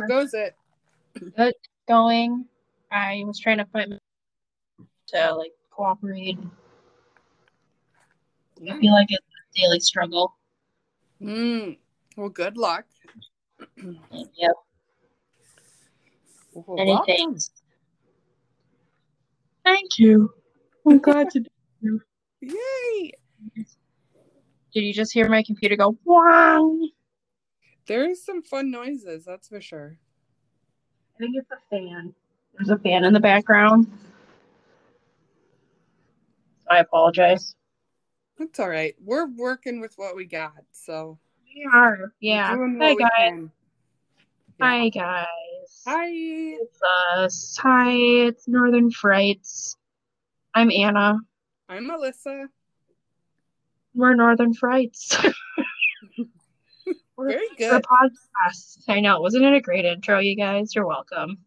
How goes it? Good going. I was trying to find to like cooperate. I feel like it's a daily struggle. Mm. Well, good luck. Yep. Well, Many welcome. Thank you. I'm glad to. Do you. Yay! Did you just hear my computer go wow? There's some fun noises, that's for sure. I think it's a fan. There's a fan in the background. I apologize. That's all right. We're working with what we got, so We are. Yeah. Hi guys. Yeah. Hi guys. Hi. It's us. Hi, it's Northern Frights. I'm Anna. I'm Melissa. We're Northern Frights. Very good. podcast. I know. Wasn't it a great intro, you guys? You're welcome.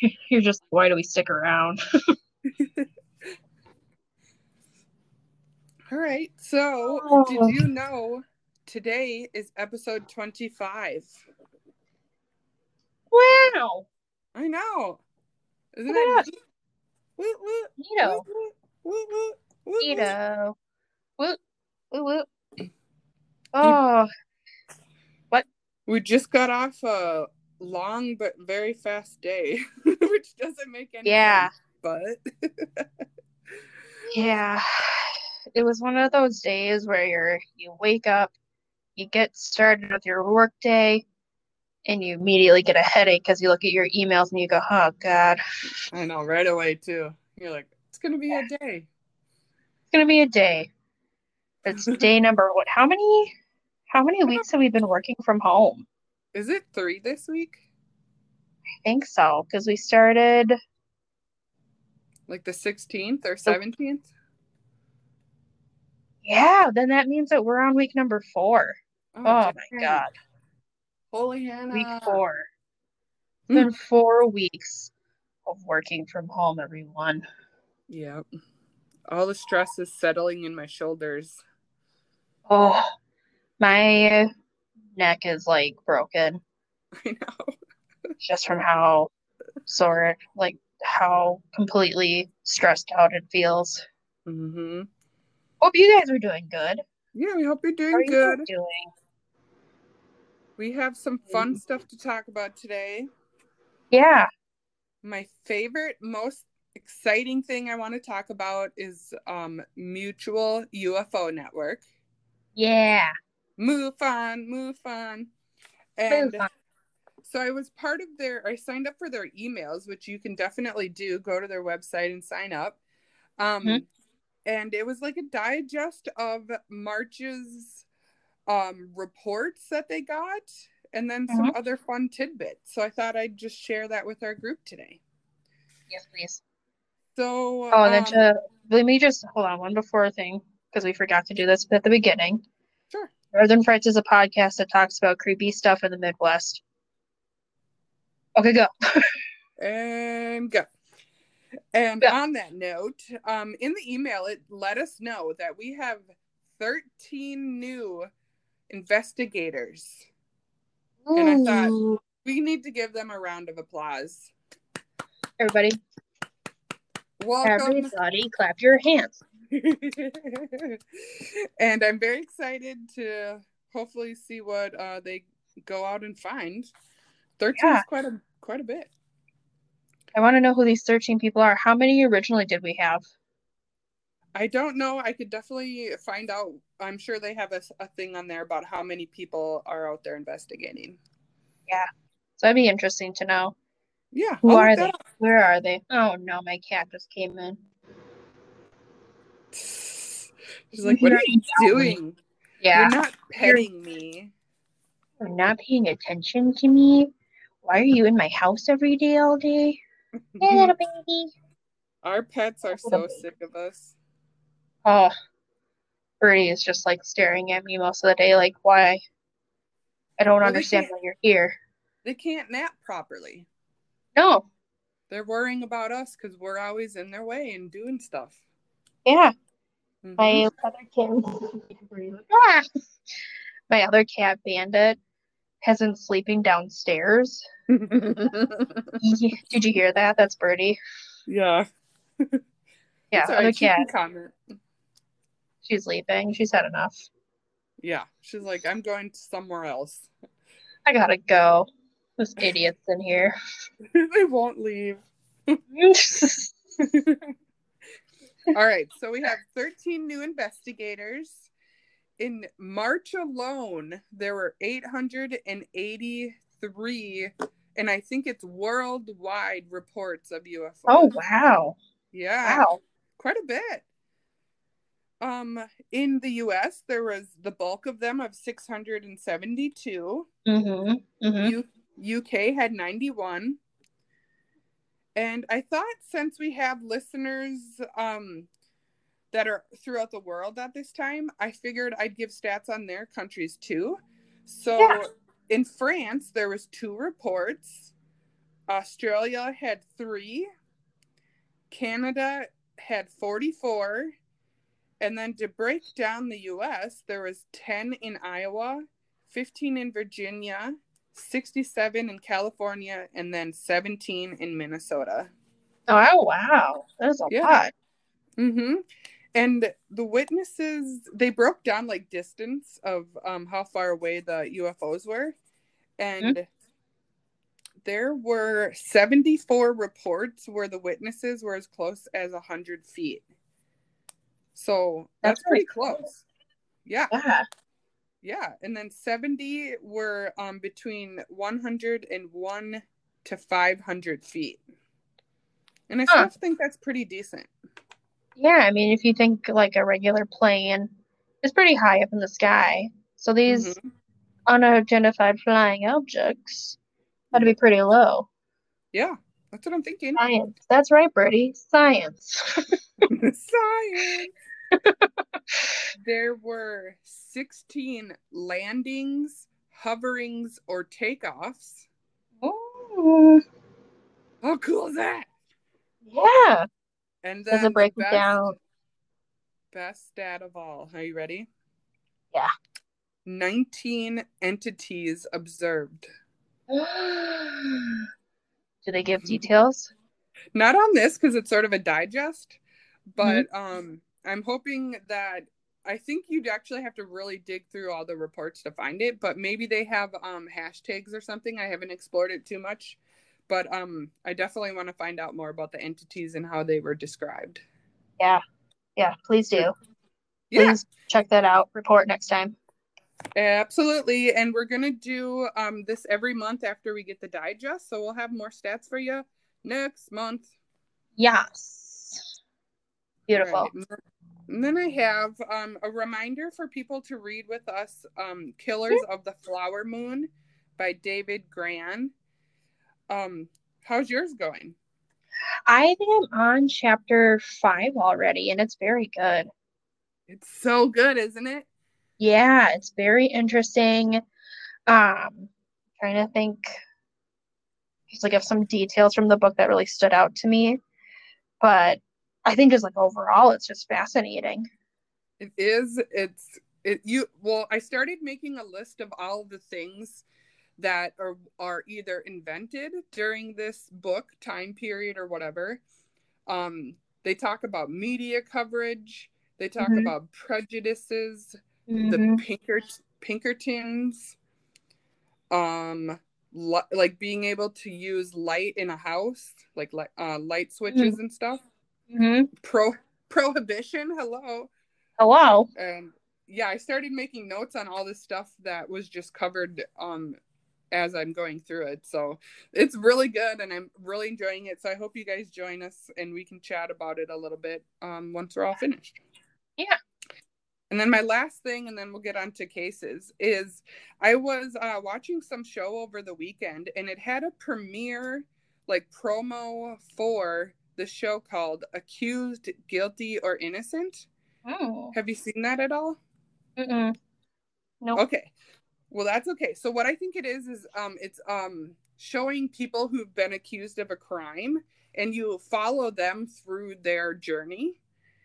You're just, why do we stick around? All right. So, Oh. did you know today is episode 25? Wow. I know. Isn't it? Woot, woot, Neato. woot, woot, woot, woot, woot, woot. Neato. Whoop. Oh, We just got off a long but very fast day, which doesn't make any Yeah. sense. But yeah. It was one of those days where you're you wake up, you get started with your work day, and you immediately get a headache because you look at your emails and you go, "Oh God, I know right away too. You're like, it's gonna be a day. It's gonna be a day." It's day number what? How many? How many weeks have we been working from home? Is it three this week? I think so because we started. Like the 16th or 17th? Yeah, then that means that we're on week number four. Oh my. God, Holy Hannah. week four. Mm. been four weeks of working from home, everyone. Yep. All the stress is settling in my shoulders. Oh, my neck is like broken I know. just from how sore, like how completely stressed out it feels. Mm-hmm. Hope you guys are doing good. Yeah, we hope you're doing you good. doing? We have some fun Mhm. stuff to talk about today. Yeah. My favorite, most exciting thing I want to talk about is um, Mutual UFO Network. Yeah. MUFON, MUFON. And Move on. so I was part of their, I signed up for their emails, which you can definitely do. Go to their website and sign up. Um, Mhm. And it was like a digest of March's um, reports that they got, and then some Mhm. other fun tidbits. So I thought I'd just share that with our group today. Yes, please. So, Oh, and then um, to let me just hold on one before thing because we forgot to do this at the beginning. sure. Northern Frights is a podcast that talks about creepy stuff in the Midwest. Okay, go. And go. And Yeah. on that note, um, in the email, it let us know that we have 13 new investigators. And I thought- We need to give them a round of applause. Everybody, Welcome. everybody, clap your hands. and I'm very excited to hopefully see what uh, they go out and find. 13 Yeah. is quite a quite a bit. I want to know who these 13 people are. How many originally did we have? I don't know. I could definitely find out. I'm sure they have a, a thing on there about how many people are out there investigating. Yeah, so that'd be interesting to know. Yeah. Who I'll are they? Where are they? Oh no, my cat just came in. She's like, what are you doing? Yeah, You're not petting me. you're not paying attention to me. Why are you in my house every day, all day? Hey, little baby. Our pets are so sick of us. Oh, Birdie is just like staring at me most of the day, like, why? I don't Well, understand why you're here. They can't nap properly. No, They're worrying about us because we're always in their way and doing stuff. Yeah, Mhm. my other cat. Ah! My other cat, Bandit, has been sleeping downstairs. Did you hear that? That's Birdie. yeah. Yeah, other she cat. comment. She's leaving. She's had enough. Yeah. She's like, I'm going somewhere else. I gotta go. Those idiots in here. they won't leave. All right, so we have 13 new investigators. In March alone, there were 883, and I think it's worldwide reports of UFOs. oh wow. yeah, Wow. quite a bit. Um, in the U.S., there was the bulk of them of 672. Mm-hmm. Mm-hmm. U- UK had 91. And I thought since we have listeners um, that are throughout the world at this time, I figured I'd give stats on their countries too. So Yeah. in France, there was two reports. Australia had three. Canada had 44. And then to break down the US, there was 10 in Iowa, 15 in Virginia, 67 in California, and then 17 in Minnesota. Oh wow. That is a Yeah. lot. Mm-hmm. And the witnesses, they broke down like distance of um, how far away the UFOs were. And there were 74 reports where the witnesses were as close as 100 feet. So that's, That's pretty really close. Yeah. Yeah. Yeah, and then 70 were um between 101 to 500 feet. And I Huh. still think that's pretty decent. Yeah, I mean, if you think like a regular plane is pretty high up in the sky, so these Mhm. unidentified flying objects had to be pretty low. Yeah, that's what I'm thinking. Science. That's right, Birdie. Science. Science. there were 16 landings, hoverings, or takeoffs. Ooh, How cool is that? yeah. And Does then it break best, down? best stat of all. Are you ready? Yeah. 19 entities observed. Do they give details? not on this because it's sort of a digest but Mm-hmm. um i'm hoping that i think you'd actually have to really dig through all the reports to find it but maybe they have um hashtags or something i haven't explored it too much but um i definitely want to find out more about the entities and how they were described Yeah. Yeah, please do. yeah Please check that out. Report next time. absolutely and we're gonna do um this every month after we get the digest so we'll have more stats for you next month Yes. Beautiful. And then I have um, a reminder for people to read with us um, Killers of the Flower Moon by David Grann. Um, how's yours going? I think I'm on chapter five already, and it's very good. It's so good, isn't it? Yeah, it's very interesting. Um, trying to think just like of some details from the book that really stood out to me. But I think just like overall, it's just fascinating. It is. It's it. You well, I started making a list of all the things that are are either invented during this book time period or whatever. Um, they talk about media coverage. They talk Mhm. about prejudices. Mhm. the Pinkert Pinkertons, um, li- like being able to use light in a house, like li- uh, light switches and stuff. Mhm. Pro prohibition, hello, Hello. and yeah, I started making notes on all this stuff that was just covered um as I'm going through it. So it's really good, and I'm really enjoying it. So I hope you guys join us and we can chat about it a little bit um once we're all finished. Yeah. And then my last thing, and then we'll get on to cases, is I was uh, watching some show over the weekend and it had a premiere, like promo for the show called Accused, Guilty, or Innocent. Oh. Have you seen that at all? Mm-mm. Nope. Okay. Well, that's okay. So what I think it is is um it's um showing people who've been accused of a crime and you follow them through their journey.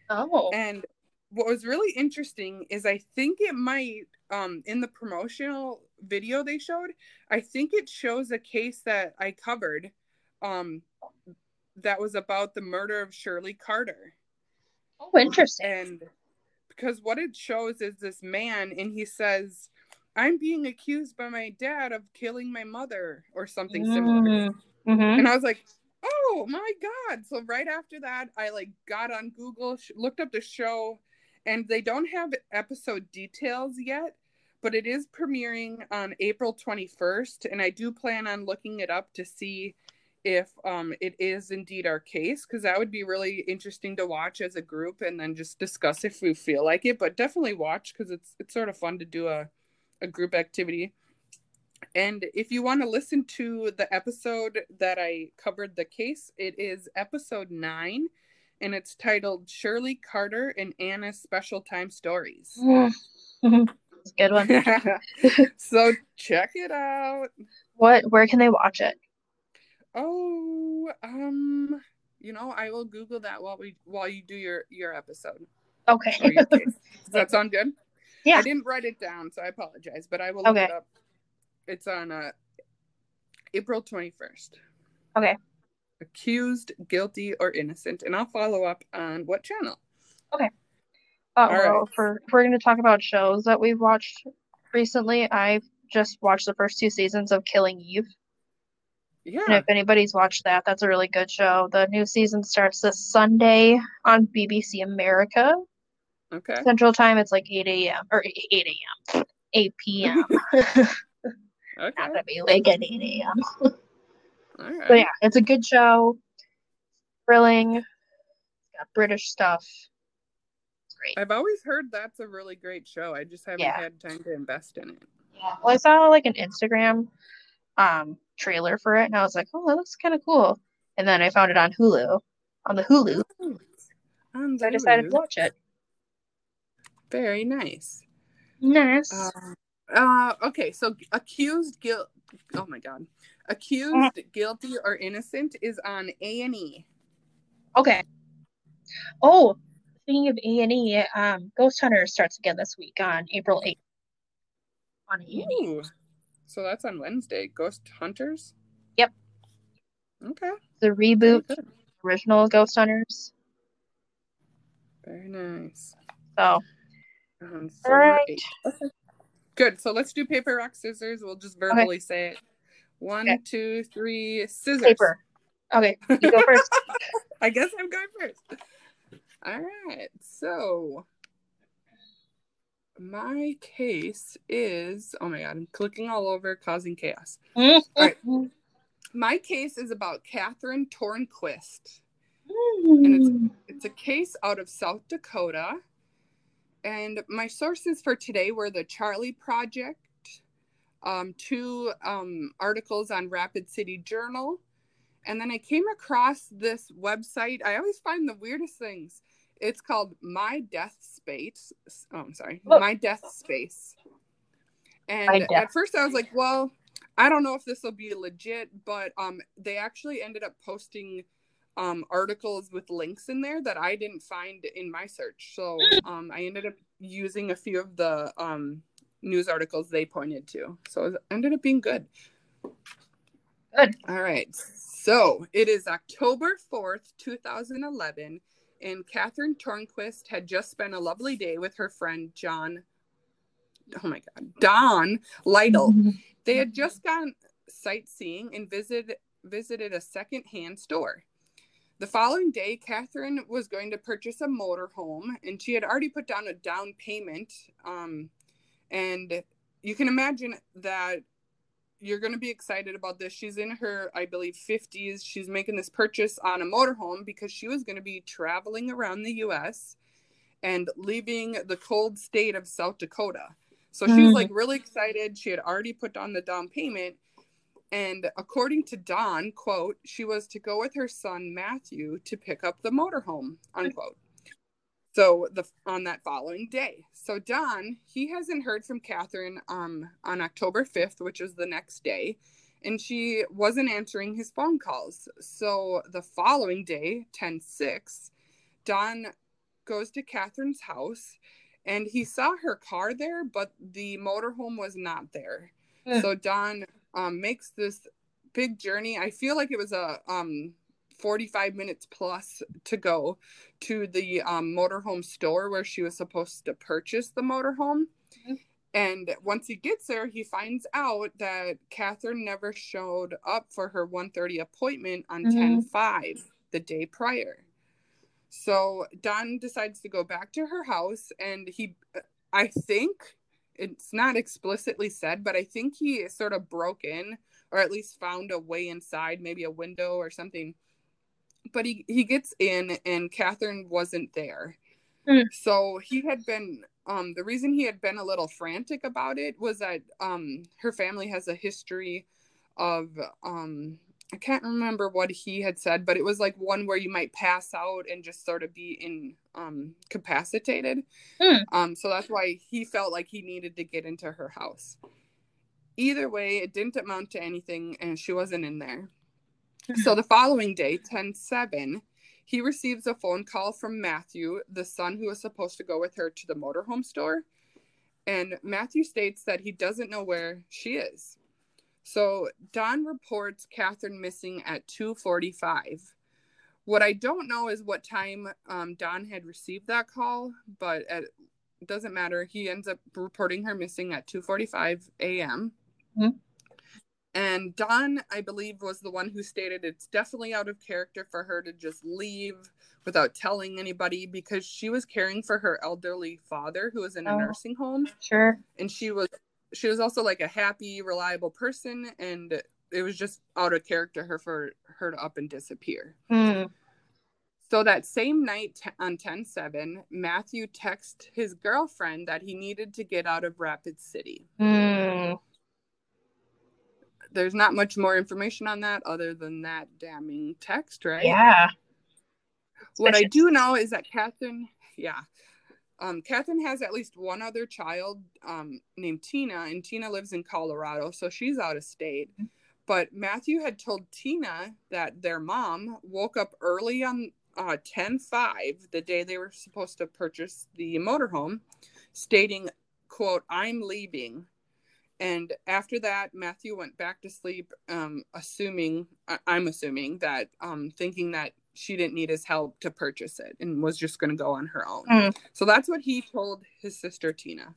Oh. And what was really interesting is I think it might um in the promotional video they showed, I think it shows a case that I covered um that was about the murder of Shirley Carter. Oh, interesting. And because what it shows is this man and he says I'm being accused by my dad of killing my mother or something similar. Mm-hmm. And I was like, oh my God. So right after that, I like got on Google, looked up the show, and they don't have episode details yet, but it is premiering on April 21st. And I do plan on looking it up to see if um it is indeed our case because that would be really interesting to watch as a group and then just discuss if we feel like it but definitely watch because it's it's sort of fun to do a a group activity. And if you want to listen to the episode that I covered the case, it is episode nine and it's titled Shirley Carter and Anna's Special Time Stories. Good one. so check it out. What where can they watch it? Oh, um, you know, I will Google that while we while you do your your episode. Okay. Your. Does that sound good? Yeah. I didn't write it down, so I apologize, but I will Okay. look it up. It's on uh, April 21st. Okay. Accused, guilty, or innocent. And I'll follow up on what channel. Uh, All well, right. for if we're going to talk about shows that we've watched recently, I've just watched the first two seasons of Killing Eve. And if anybody's watched that, that's a really good show. The new season starts this Sunday on BBC America Okay. Central Time. It's like 8 a.m. or 8 a.m. 8 p.m. Okay. Not gonna be awake at 8 a.m. All But yeah, it's a good show. Thrilling. Got British stuff. It's great. I've always heard that's a really great show. I just haven't Yeah. had time to invest in it. Yeah. Well, I saw like an Instagram um trailer for it, and I was like, oh, that looks kind of cool. And then I found it on Hulu, on the Hulu. On So I the decided to watch it. Very nice. Nice. Uh, uh, okay, so accused guilt. Oh my god, accused guilty or innocent is on A and E. Okay. Oh, speaking of A and E, um, Ghost Hunter starts again this week on April 8th. On A&E. So that's on Wednesday. Ghost Hunters. Yep. Okay. The reboot, original Ghost Hunters. Very nice. So, um, On all right. Okay. Good. So let's do paper rock scissors. We'll just verbally say it. One, Okay. two, three, scissors. Paper. Okay, you go first. I guess I'm going first. All right. So my case is oh my god, I'm clicking all over, causing chaos. right. My case is about Catherine Tornquist. Mm. It's a case out of South Dakota. And my sources for today were the Charley Project, um, two um, articles on Rapid City Journal. And then I came across this website. I always find the weirdest things. It's called My Death Space. Oh, I'm sorry. Oh. My Death Space. And at first I was like, well, I don't know if this will be legit, but um, they actually ended up posting um, articles with links in there that I didn't find in my search. So um, I ended up using a few of the um, news articles they pointed to. So it ended up being good. Good. All right. So it is October 4th, 2011, and Catherine Tornquist had just spent a lovely day with her friend John. Oh my God, Don Lytle. They had just gone sightseeing and visited visited a secondhand store. The following day, Catherine was going to purchase a motorhome, and she had already put down a down payment. Um, and you can imagine that you're going to be excited about this. She's in her, I believe, 50s. She's making this purchase on a motorhome because she was going to be traveling around the U.S. and leaving the cold state of South Dakota. So she was like mm. really excited. She had already put down the down payment. And according to Don, quote, she was to go with her son Matthew to pick up the motorhome, unquote. So the on that following day. So Don, he hasn't heard from Catherine um on October 5th, which is the next day, and she wasn't answering his phone calls. So the following day, 10-6, Don goes to Catherine's house and he saw her car there, but the motorhome was not there. Hmm. So Don um, makes this big journey. I feel like it was a um, 45 minutes plus to go to the um, motorhome store where she was supposed to purchase the motorhome. Mhm. And once he gets there, he finds out that Catherine never showed up for her 1:30 appointment on Mhm. 10-5 the day prior. So Don decides to go back to her house, and he, I think, it's not explicitly said, but I think he sort of broke in, or at least found a way inside, maybe a window or something. But he he gets in, and Catherine wasn't there. Hmm. So he had been. Um, the reason he had been a little frantic about it was that um, her family has a history of um, I can't remember what he had said, but it was like one where you might pass out and just sort of be in um capacitated. Hmm. Um, so that's why he felt like he needed to get into her house. Either way, it didn't amount to anything and she wasn't in there. So the following day, 10 7, he receives a phone call from Matthew, the son who was supposed to go with her to the motorhome store. And Matthew states that he doesn't know where she is. So Don reports Catherine missing at 2:45. What I don't know is what time um, Don had received that call, but it doesn't matter. He ends up reporting her missing at 2:45 a.m. Mhm. And Don, I believe, was the one who stated it's definitely out of character for her to just leave without telling anybody because she was caring for her elderly father who was in a Oh. nursing home Sure. and she was she was also like a happy reliable person and it was just out of character her for her to up and disappear Hmm. so that same night on 10-7 matthew texted his girlfriend that he needed to get out of rapid city Hmm. There's not much more information on that other than that damning text right Yeah. what I do know is that Catherine, yeah, um, Catherine has at least one other child um, named Tina, and Tina lives in Colorado, so she's out of state. But Matthew had told Tina that their mom woke up early on uh, 10 5, the day they were supposed to purchase the motorhome, stating, quote, I'm leaving. And after that, Matthew went back to sleep, um, assuming, I- I'm assuming that, um, thinking that she didn't need his help to purchase it and was just going to go on her own. Hmm. So that's what he told his sister Tina.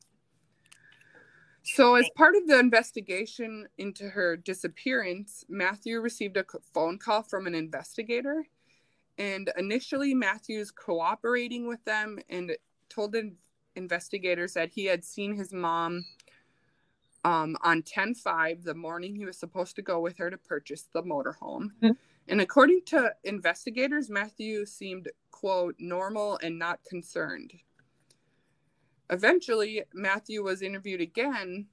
So, as part of the investigation into her disappearance, Matthew received a phone call from an investigator. And initially, Matthew's cooperating with them and told in- investigators that he had seen his mom um, on 10 5, the morning he was supposed to go with her to purchase the motorhome. Mhm. And according to investigators, Matthew seemed, quote, normal and not concerned. Eventually, Matthew was interviewed again,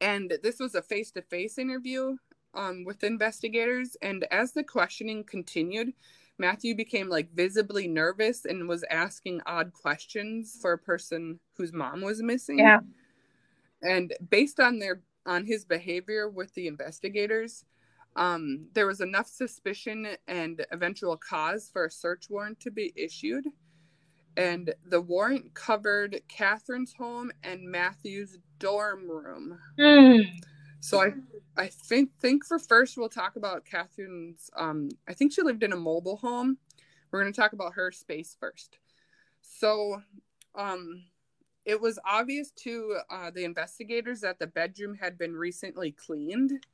and this was a face to face interview um, with investigators. And as the questioning continued, Matthew became like visibly nervous and was asking odd questions for a person whose mom was missing Yeah. And based on their on his behavior with the investigators um, there was enough suspicion and eventual cause for a search warrant to be issued. And the warrant covered catherine's home and matthew's dorm room. Hmm. so i i think think for first we'll talk about catherine's um i think she lived in a mobile home. We're going to talk about her space first. So um it was obvious to uh, the investigators that the bedroom had been recently cleaned.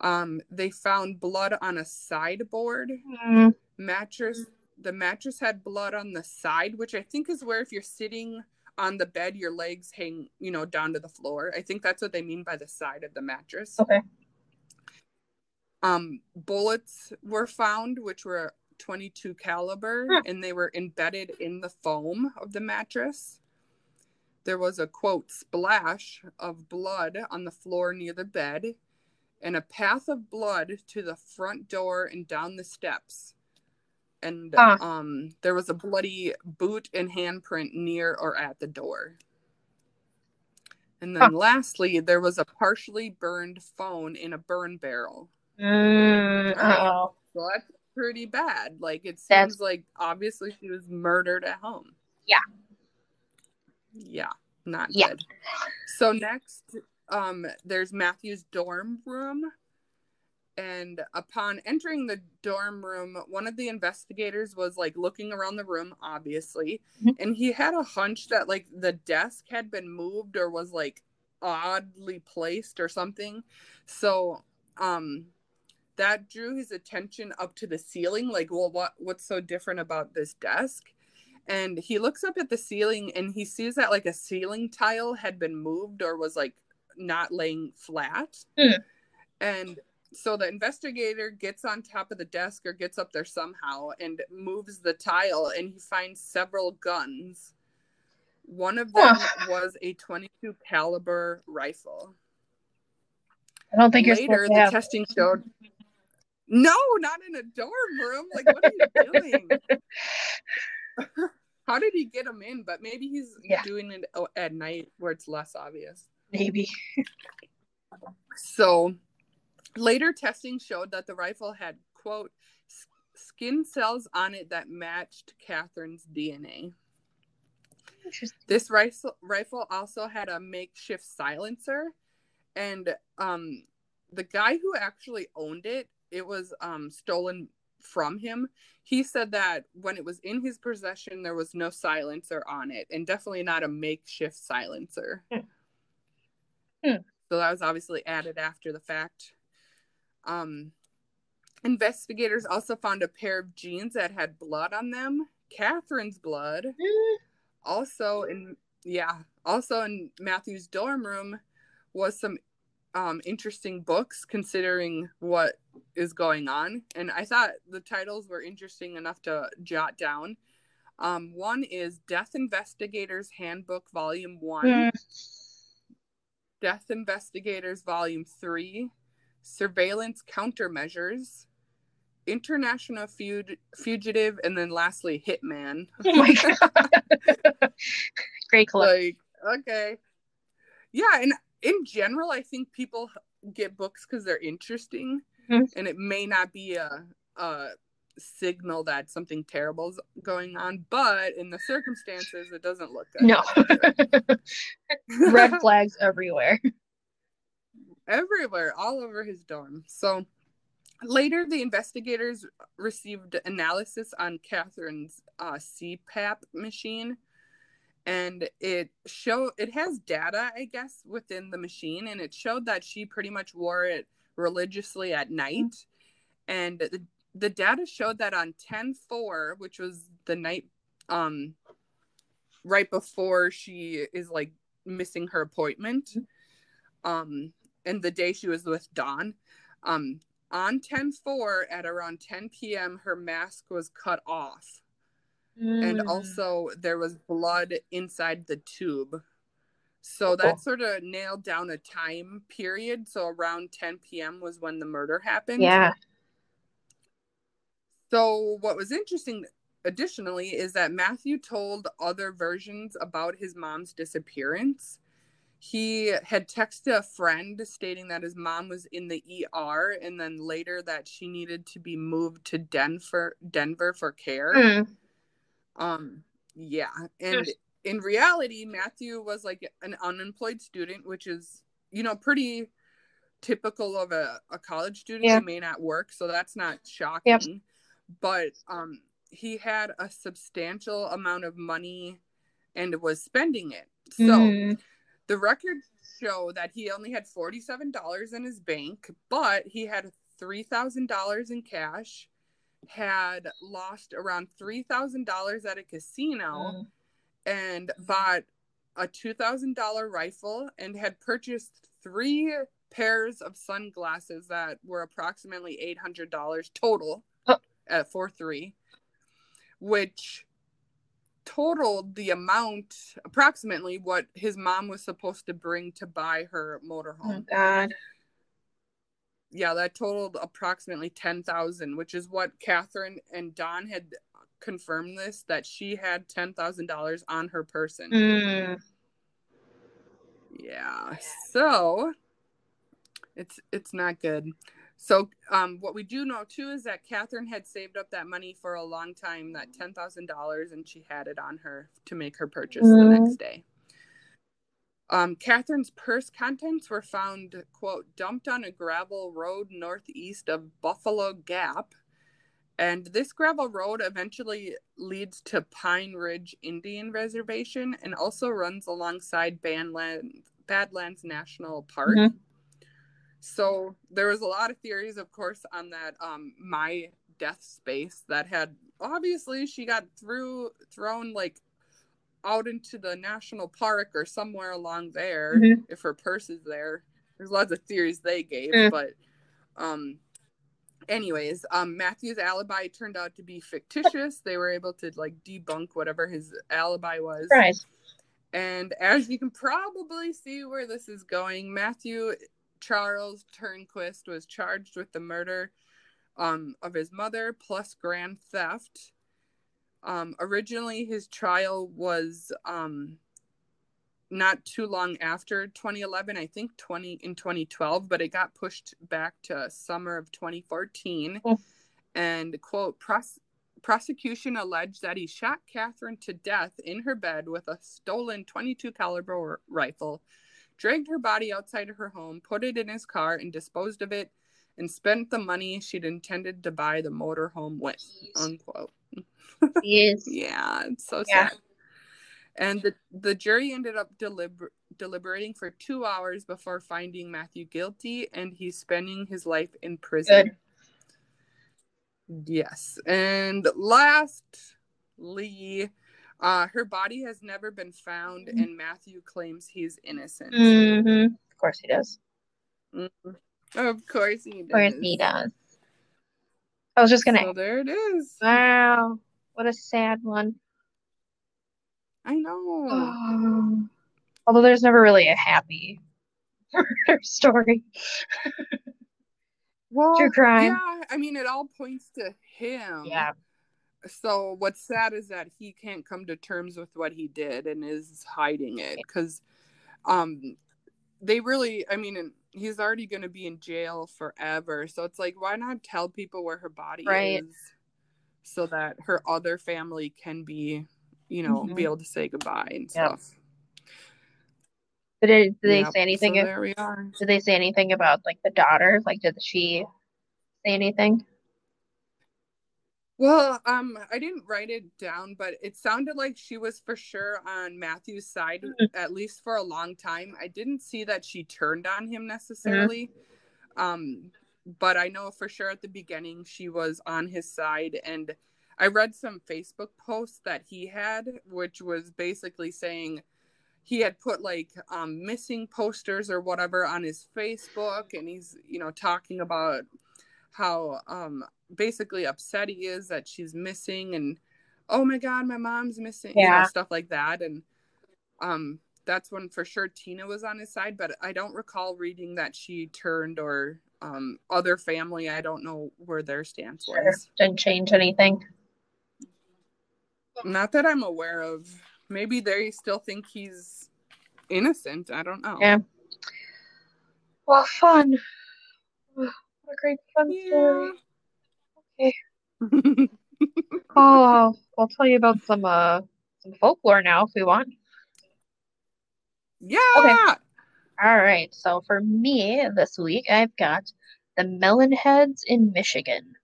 Um, they found blood on a sideboard Hmm. mattress. The mattress had blood on the side, which I think is where if you're sitting on the bed, your legs hang, you know, down to the floor. I think that's what they mean by the side of the mattress. Okay. Um, bullets were found, which were 22 caliber, and they were embedded in the foam of the mattress. There was a quote splash of blood on the floor near the bed, and a path of blood to the front door and down the steps. And Huh. um, there was a bloody boot and handprint near or at the door. And then Huh. lastly, there was a partially burned phone in a burn barrel. Mm, oh. So that's pretty bad. Like it seems That's- like obviously she was murdered at home. Yeah. Yeah, not Yeah. good. So next, um, there's Matthew's dorm room. And upon entering the dorm room, one of the investigators was like looking around the room, obviously, Mhm. and he had a hunch that like the desk had been moved or was like oddly placed or something. So, um, that drew his attention up to the ceiling. Like, well, what what's so different about this desk? And he looks up at the ceiling and he sees that like a ceiling tile had been moved or was like not laying flat. Hmm. And so the investigator gets on top of the desk or gets up there somehow and moves the tile and he finds several guns. One of them was a 22 caliber rifle. I don't think you're Later, the have. testing showed. No, not in a dorm room. Like, what are you doing? How did he get him in? But maybe he's Yeah. doing it at night where it's less obvious. Maybe. So later testing showed that the rifle had, quote, skin cells on it that matched Catherine's DNA. This rifle rifle also had a makeshift silencer, and um, the guy who actually owned it, it was um, stolen from him. He said that when it was in his possession, there was no silencer on it, and definitely not a makeshift silencer. Hmm. Hmm. So that was obviously added after the fact. Um, investigators also found a pair of jeans that had blood on them, Catherine's blood Mm, also in yeah also in matthew's dorm room was some um interesting books considering what is going on. And i thought the titles were interesting enough to jot down. Um one is death investigators handbook volume one. Mm, death investigators volume three. Surveillance countermeasures. International fug- fugitive and then lastly hitman. Oh my god. Great collection. like okay. Yeah and in general i think people get books because they're interesting Mhm. and it may not be a, a signal that something terrible is going on but in the circumstances it doesn't look good no. Red flags everywhere. everywhere all over his dorm so later the investigators received analysis on catherine's uh, cpap machine and it show it has data i guess within the machine and it showed that she pretty much wore it religiously at night. And the, the data showed that on 10-4 which was the night um right before she is like missing her appointment um and the day she was with Don um on 10-4 at around 10 p.m her mask was cut off and Mm. also there was blood inside the tube. So that sort of nailed down a time period. So around 10 p.m. was when the murder happened. Yeah. So what was interesting additionally is that Matthew told other versions about his mom's disappearance. He had texted a friend stating that his mom was in the ER and then later that she needed to be moved to Denver Denver for care. Mm. Um, yeah, and in reality, Matthew was like an unemployed student, which is you know pretty typical of a, a college student. Yeah. He may not work, so that's not shocking. Yep. But um, he had a substantial amount of money and was spending it. So Mm. the records show that he only had forty-seven dollars in his bank, but he had three thousand dollars in cash. Had lost around three thousand dollars at a casino Mm. and bought a two thousand dollar rifle and had purchased three pairs of sunglasses that were approximately eight hundred dollars total Oh. at four three, which totaled the amount approximately what his mom was supposed to bring to buy her Oh motorhome. god. Yeah, that totaled approximately ten thousand, which is what Catherine and Don had confirmed this that she had ten thousand dollars on her person. Mm. Yeah. So it's it's not good. So, um, what we do know too is that Catherine had saved up that money for a long time, that ten thousand dollars, and she had it on her to make her purchase mm. the next day. Um, Catherine's purse contents were found, quote, dumped on a gravel road northeast of Buffalo Gap. And this gravel road eventually leads to Pine Ridge Indian Reservation and also runs alongside Badlands, Badlands National Park. Mm-hmm. So there was a lot of theories, of course, on that um, my death space that had obviously she got through thrown like out into the national park or somewhere along there mm-hmm. if her purse is there. There's lots of theories they gave, mm. but um anyways, um Matthew's alibi turned out to be fictitious. They were able to like debunk whatever his alibi was. Right. And as you can probably see where this is going, Matthew Charles Tornquist was charged with the murder um, of his mother plus grand theft. Um, originally, his trial was um, not too long after 2011, I think 20 in 2012, but it got pushed back to summer of 2014. Oh. And quote, Pros- prosecution alleged that he shot Catherine to death in her bed with a stolen 22 caliber rifle, dragged her body outside of her home, put it in his car, and disposed of it, and spent the money she'd intended to buy the motorhome with. Unquote. Yes. yeah, it's so yeah. sad. And the, the jury ended up deliber- deliberating for two hours before finding Matthew guilty, and he's spending his life in prison. Good. Yes. And lastly, uh, her body has never been found, mm-hmm. and Matthew claims he's innocent. Mm-hmm. Of course he does. Mm-hmm. Of course he does. Of course he does. I was just gonna. So there it is. Wow, what a sad one. I know. Um, although there's never really a happy murder story. well, True crime. Yeah, I mean, it all points to him. Yeah. So what's sad is that he can't come to terms with what he did and is hiding it because, um, they really. I mean, he's already going to be in jail forever. So it's like, why not tell people where her body right. is so that her other family can be, you know, mm-hmm. be able to say goodbye and yep. stuff. Did, it, did they yep. say anything? So there we are. Did they say anything about like the daughter? Like, did she say anything? Well, um, I didn't write it down, but it sounded like she was for sure on Matthew's side, mm-hmm. at least for a long time. I didn't see that she turned on him necessarily. Mm-hmm. Um, but I know for sure at the beginning she was on his side. And I read some Facebook posts that he had, which was basically saying he had put like um, missing posters or whatever on his Facebook, and he's, you know, talking about how um basically upset he is that she's missing and oh my god my mom's missing yeah. you know stuff like that and um that's when for sure tina was on his side but i don't recall reading that she turned or um other family i don't know where their stance sure. was didn't change anything not that i'm aware of maybe they still think he's innocent i don't know yeah well fun what a great fun yeah. story Okay. oh, I'll tell you about some uh some folklore now if we want. Yeah. Okay. All right. So for me this week, I've got the Melonheads in Michigan.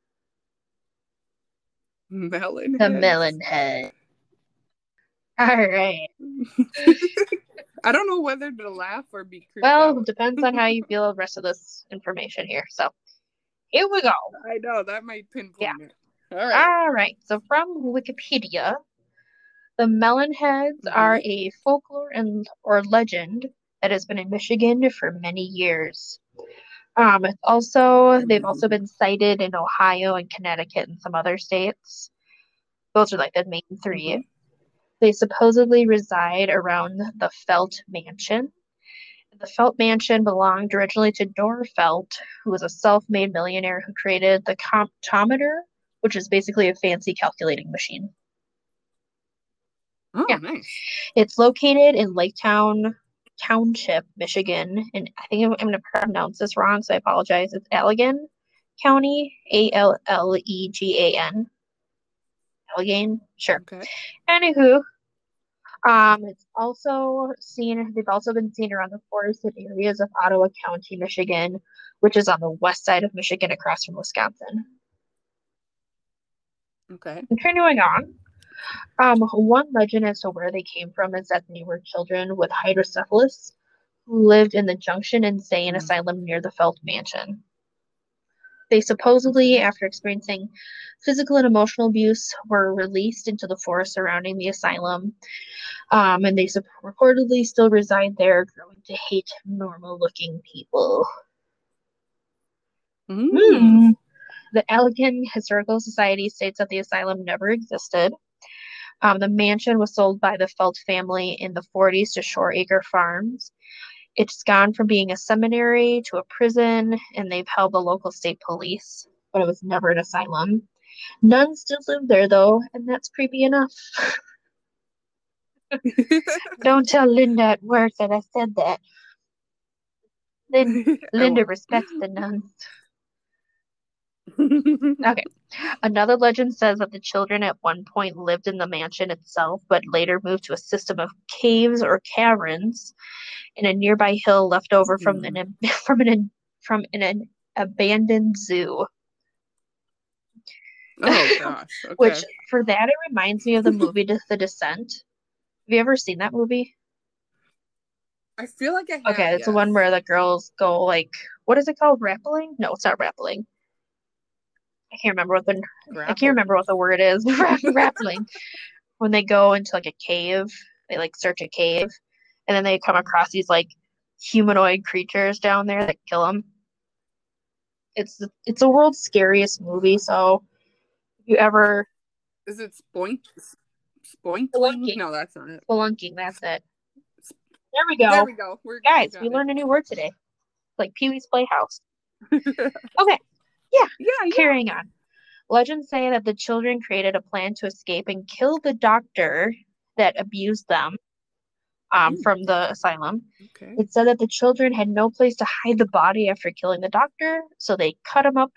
Melon. The Melonhead. All right. I don't know whether to laugh or be Well, depends on how you feel the rest of this information here. So here we go. I know that might pinpoint yeah. it. All right. All right. So from Wikipedia, the Melonheads mm-hmm. are a folklore and or legend that has been in Michigan for many years. Um, also, they've also been cited in Ohio and Connecticut and some other states. Those are like the main 3 mm-hmm. They supposedly reside around the Felt Mansion, the Felt Mansion belonged originally to Dorr Felt, who was a self made millionaire who created the comptometer, which is basically a fancy calculating machine. Oh, yeah. nice. It's located in Laketown Township, Michigan. And I think I'm, I'm going to pronounce this wrong, so I apologize. It's Allegan. County, A L L E G A N. Allegheny, sure. Okay. Anywho, um, it's also seen, they've also been seen around the forested areas of Ottawa County, Michigan, which is on the west side of Michigan across from Wisconsin. Okay. Continuing on, um, one legend as to where they came from is that they were children with hydrocephalus who lived in the Junction Insane Mm. Asylum near the Felt Mansion. They supposedly, after experiencing physical and emotional abuse, were released into the forest surrounding the asylum. Um, and they sup- reportedly still reside there, growing to hate normal looking people. Mm. Hmm. The Allegan Historical Society states that the asylum never existed. Um, the mansion was sold by the Felt family in the 40s to Shore Acre Farms. It's gone from being a seminary to a prison, and they've held the local state police, but it was never an asylum. Nuns still live there, though, and that's creepy enough. Don't tell Linda at work that I said that. Lin- Linda respects the nuns. Okay. Another legend says that the children at one point lived in the mansion itself, but later moved to a system of caves or caverns in a nearby hill left over from an hmm. from an from an abandoned zoo. oh gosh. Okay. Which for that it reminds me of the movie The Descent. Have you ever seen that movie? I feel like I have. Okay, it's the one where the girls go like, what is it called? Rappelling? No, it's not rappelling. I can't remember what the I can't remember what the word is. Rap- Rappelling. When they go into like a cave, they like search a cave, and then they come across these like humanoid creatures down there that kill them. It's the, it's the world's scariest movie. So if you ever Is it spoink? Spoinkling? Spelunking. No, that's not it. spelunking, that's it. There we go. There we go. We're Guys, we it. learned a new word today. Like Pee Wee's Playhouse. Okay, yeah. Yeah. Carrying on. Legends say that the children created a plan to escape and kill the doctor that abused them um, Ooh. from the asylum. Okay. It said that the children had no place to hide the body after killing the doctor, so they cut him up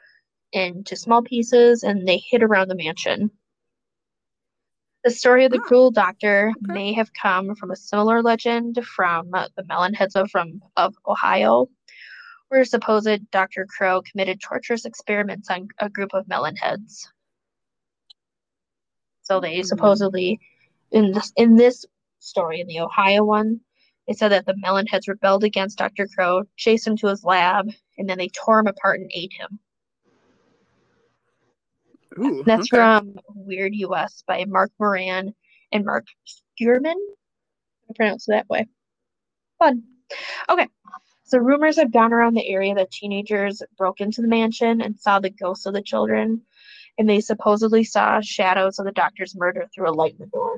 into small pieces and they hid around the mansion. The story of the Ah, cruel doctor okay. may have come from a similar legend from the Melonheads of, from, of Ohio, where supposed Dr. Crow committed torturous experiments on a group of Melonheads. So they Mhm. supposedly, in this in this story, in the Ohio one, they said that the Melonheads rebelled against Dr. Crow, chased him to his lab, and then they tore him apart and ate him. Ooh, That's okay. from Weird US by Mark Moran and Mark Stierman. I pronounce it that way. Fun. Okay. So rumors have gone around the area that teenagers broke into the mansion and saw the ghosts of the children, and they supposedly saw shadows of the doctor's murder through a light in the door.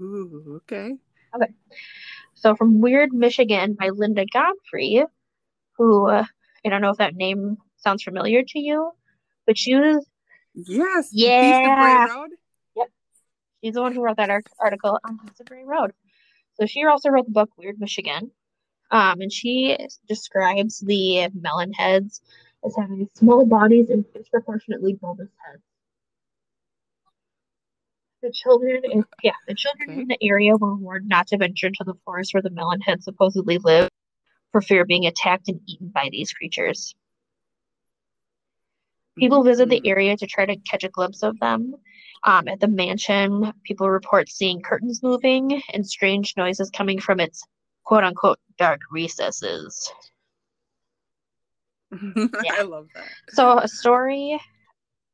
Ooh, okay. Okay. So from Weird Michigan by Linda Godfrey, who uh, I don't know if that name sounds familiar to you, but she was Yes. Yeah. Road. she's the one who wrote that article on Bray Road. So she also wrote the book Weird Michigan, um, and she describes the melon heads as having small bodies and disproportionately bulbous heads. The children, in, yeah, the children Okay. in the area were warned not to venture into the forest where the melon heads supposedly live, for fear of being attacked and eaten by these creatures. People visit the Mm. area to try to catch a glimpse of them. Um, at the mansion, people report seeing curtains moving and strange noises coming from its quote unquote dark recesses. I love that. So, a story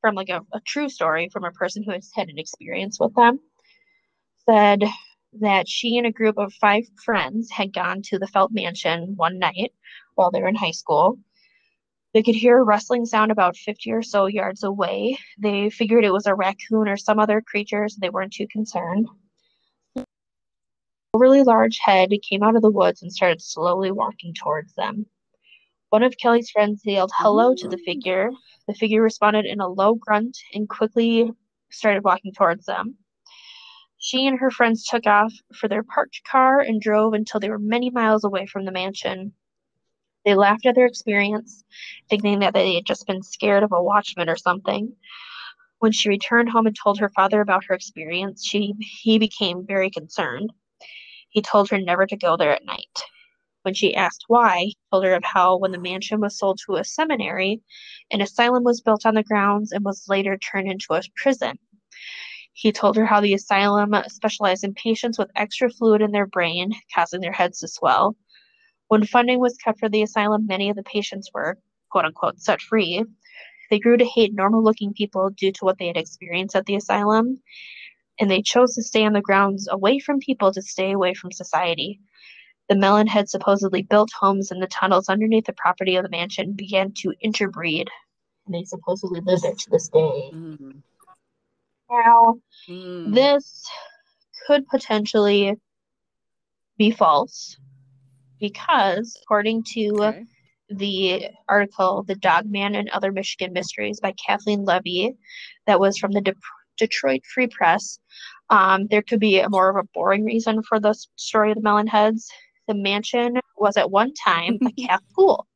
from like a, a true story from a person who has had an experience with them said that she and a group of five friends had gone to the Felt Mansion one night while they were in high school. They could hear a rustling sound about 50 or so yards away. They figured it was a raccoon or some other creature, so they weren't too concerned. A really large head came out of the woods and started slowly walking towards them. One of Kelly's friends yelled hello to the figure. The figure responded in a low grunt and quickly started walking towards them. She and her friends took off for their parked car and drove until they were many miles away from the mansion. They laughed at their experience, thinking that they had just been scared of a watchman or something. When she returned home and told her father about her experience, she he became very concerned. He told her never to go there at night. When she asked why, he told her of how when the mansion was sold to a seminary, an asylum was built on the grounds and was later turned into a prison. He told her how the asylum specialized in patients with extra fluid in their brain, causing their heads to swell. When funding was cut for the asylum, many of the patients were, quote unquote, set free. They grew to hate normal looking people due to what they had experienced at the asylum, and they chose to stay on the grounds away from people to stay away from society. The Melon Heads supposedly built homes in the tunnels underneath the property of the mansion and began to interbreed, and they supposedly live there to this day. Mm-hmm. Now, Mm. this could potentially be false because, according to Okay. the article The Dog Man and Other Michigan Mysteries by Kathleen Levy, that was from the De- Detroit Free Press, um, there could be a more of a boring reason for the story of the Melon Heads. The mansion was at one time a Catholic school.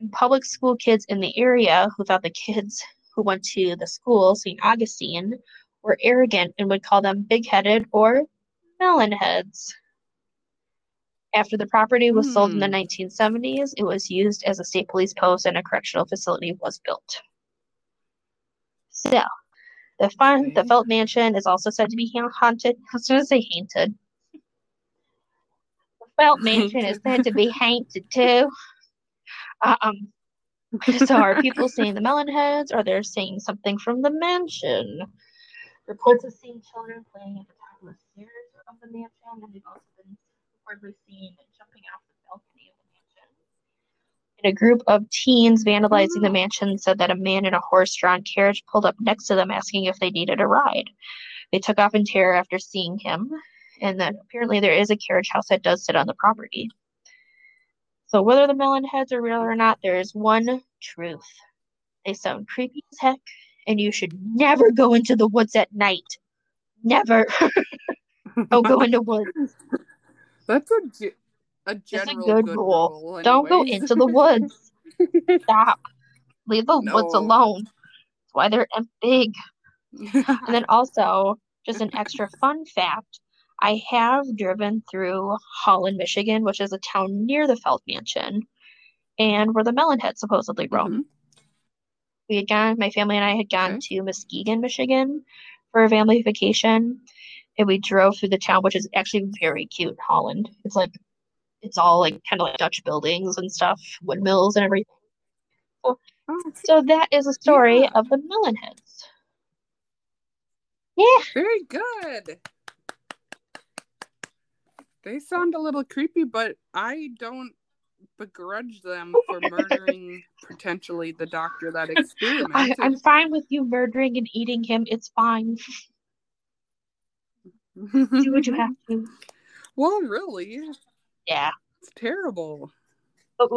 And public school kids in the area who thought the kids who went to the school, St. Augustine, were arrogant and would call them big headed or melon heads. After the property was sold in the Hmm. 1970s, it was used as a state police post and a correctional facility was built. So, the fun, the Felt Mansion is also said to be haunted. I was going to say haunted. The Felt Mansion is said to be haunted too. Um, so are people seeing the melon heads or they're seeing something from the mansion? Reports of seeing children playing at the top of the stairs of the mansion, and they've also been reportedly seen jumping off the balcony of the mansion. And a group of teens vandalizing the Oh. mansion said that a man in a horse-drawn carriage pulled up next to them asking if they needed a ride. They took off in terror after seeing him, and then apparently there is a carriage house that does sit on the property. So whether the melon heads are real or not, there is one truth. They sound creepy as heck, and you should never go into the woods at night. Never. Don't go into woods. That's a, ge- a Just a general good good, rule. rule. Don't go into the woods. Stop. Leave the woods alone. That's why they're big. And then also, just an extra fun fact, I have driven through Holland, Michigan, which is a town near the Felt Mansion, and where the Melonhead supposedly roam. Mhm. We had gone, my family and I had gone Okay. to Muskegon, Michigan for a family vacation, and we drove through the town, which is actually very cute, Holland. It's like, it's all like kind of like Dutch buildings and stuff, windmills and everything. Oh, So that is a story Yeah. of the Melonheads. Yeah, very good. They sound a little creepy, but I don't begrudge them for murdering potentially the doctor that I, experimented. I'm fine with you murdering and eating him. It's fine. Do what you have to. well, really, Yeah. it's terrible. But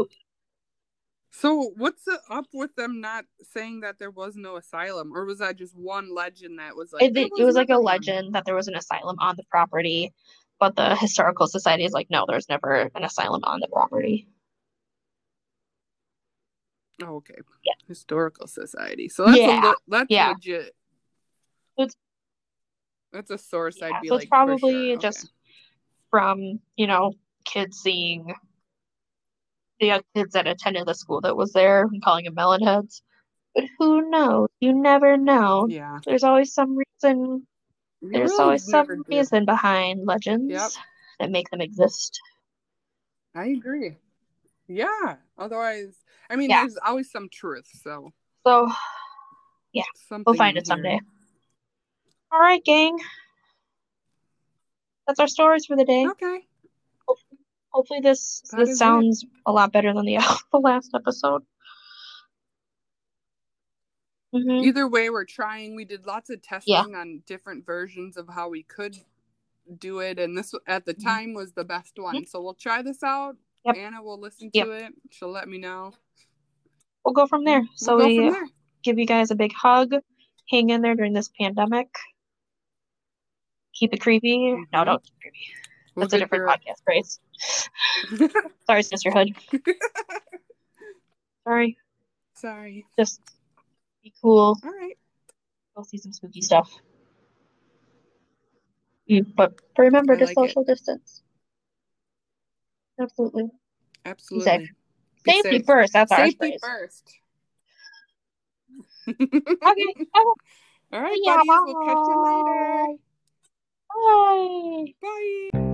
So, what's up with them not saying that there was no asylum, or was that just one legend that was like? it, "There it, it was like a legend that there was an asylum on the property, but the historical society is like, no, there's never an asylum on the property. Oh, okay. Yeah. Historical Society. So that's Yeah, a le- that's yeah. legit. It's- That's a source Yeah, I'd be so like. it's probably sure. just Okay. from, you know, kids seeing the kids that attended the school that was there and calling them melonheads. But who knows? You never know. Yeah. There's always some reason You There's really always some do. reason behind legends Yep. that make them exist. I agree. Yeah. Otherwise, I mean, Yeah. there's always some truth. So So something. we'll find in it someday. All right, gang. That's our stories for the day. Okay. Hopefully this That this is it. sounds a lot better than the the last episode. hmm Either way, we're trying. We did lots of testing on different versions of how we could do it, and this at the Mhm. time was the best one. So we'll try this out. Yep. Anna will listen Yep. to it. She'll let me know. We'll go from there. We'll So we there. give you guys a big hug. Hang in there during this pandemic. Keep it creepy. No, Mhm. don't keep it creepy. That's a different podcast, Grace. Sorry, sisterhood. Sorry. Sorry. Just be cool. All right. We'll see some spooky stuff. Mm, but remember I to like it. social distance. Absolutely. Absolutely. Be Safety safe. first. That's our Safety phrase. first. Okay. okay. All right, Yeah, buddies. We'll catch you later. Bye. Bye.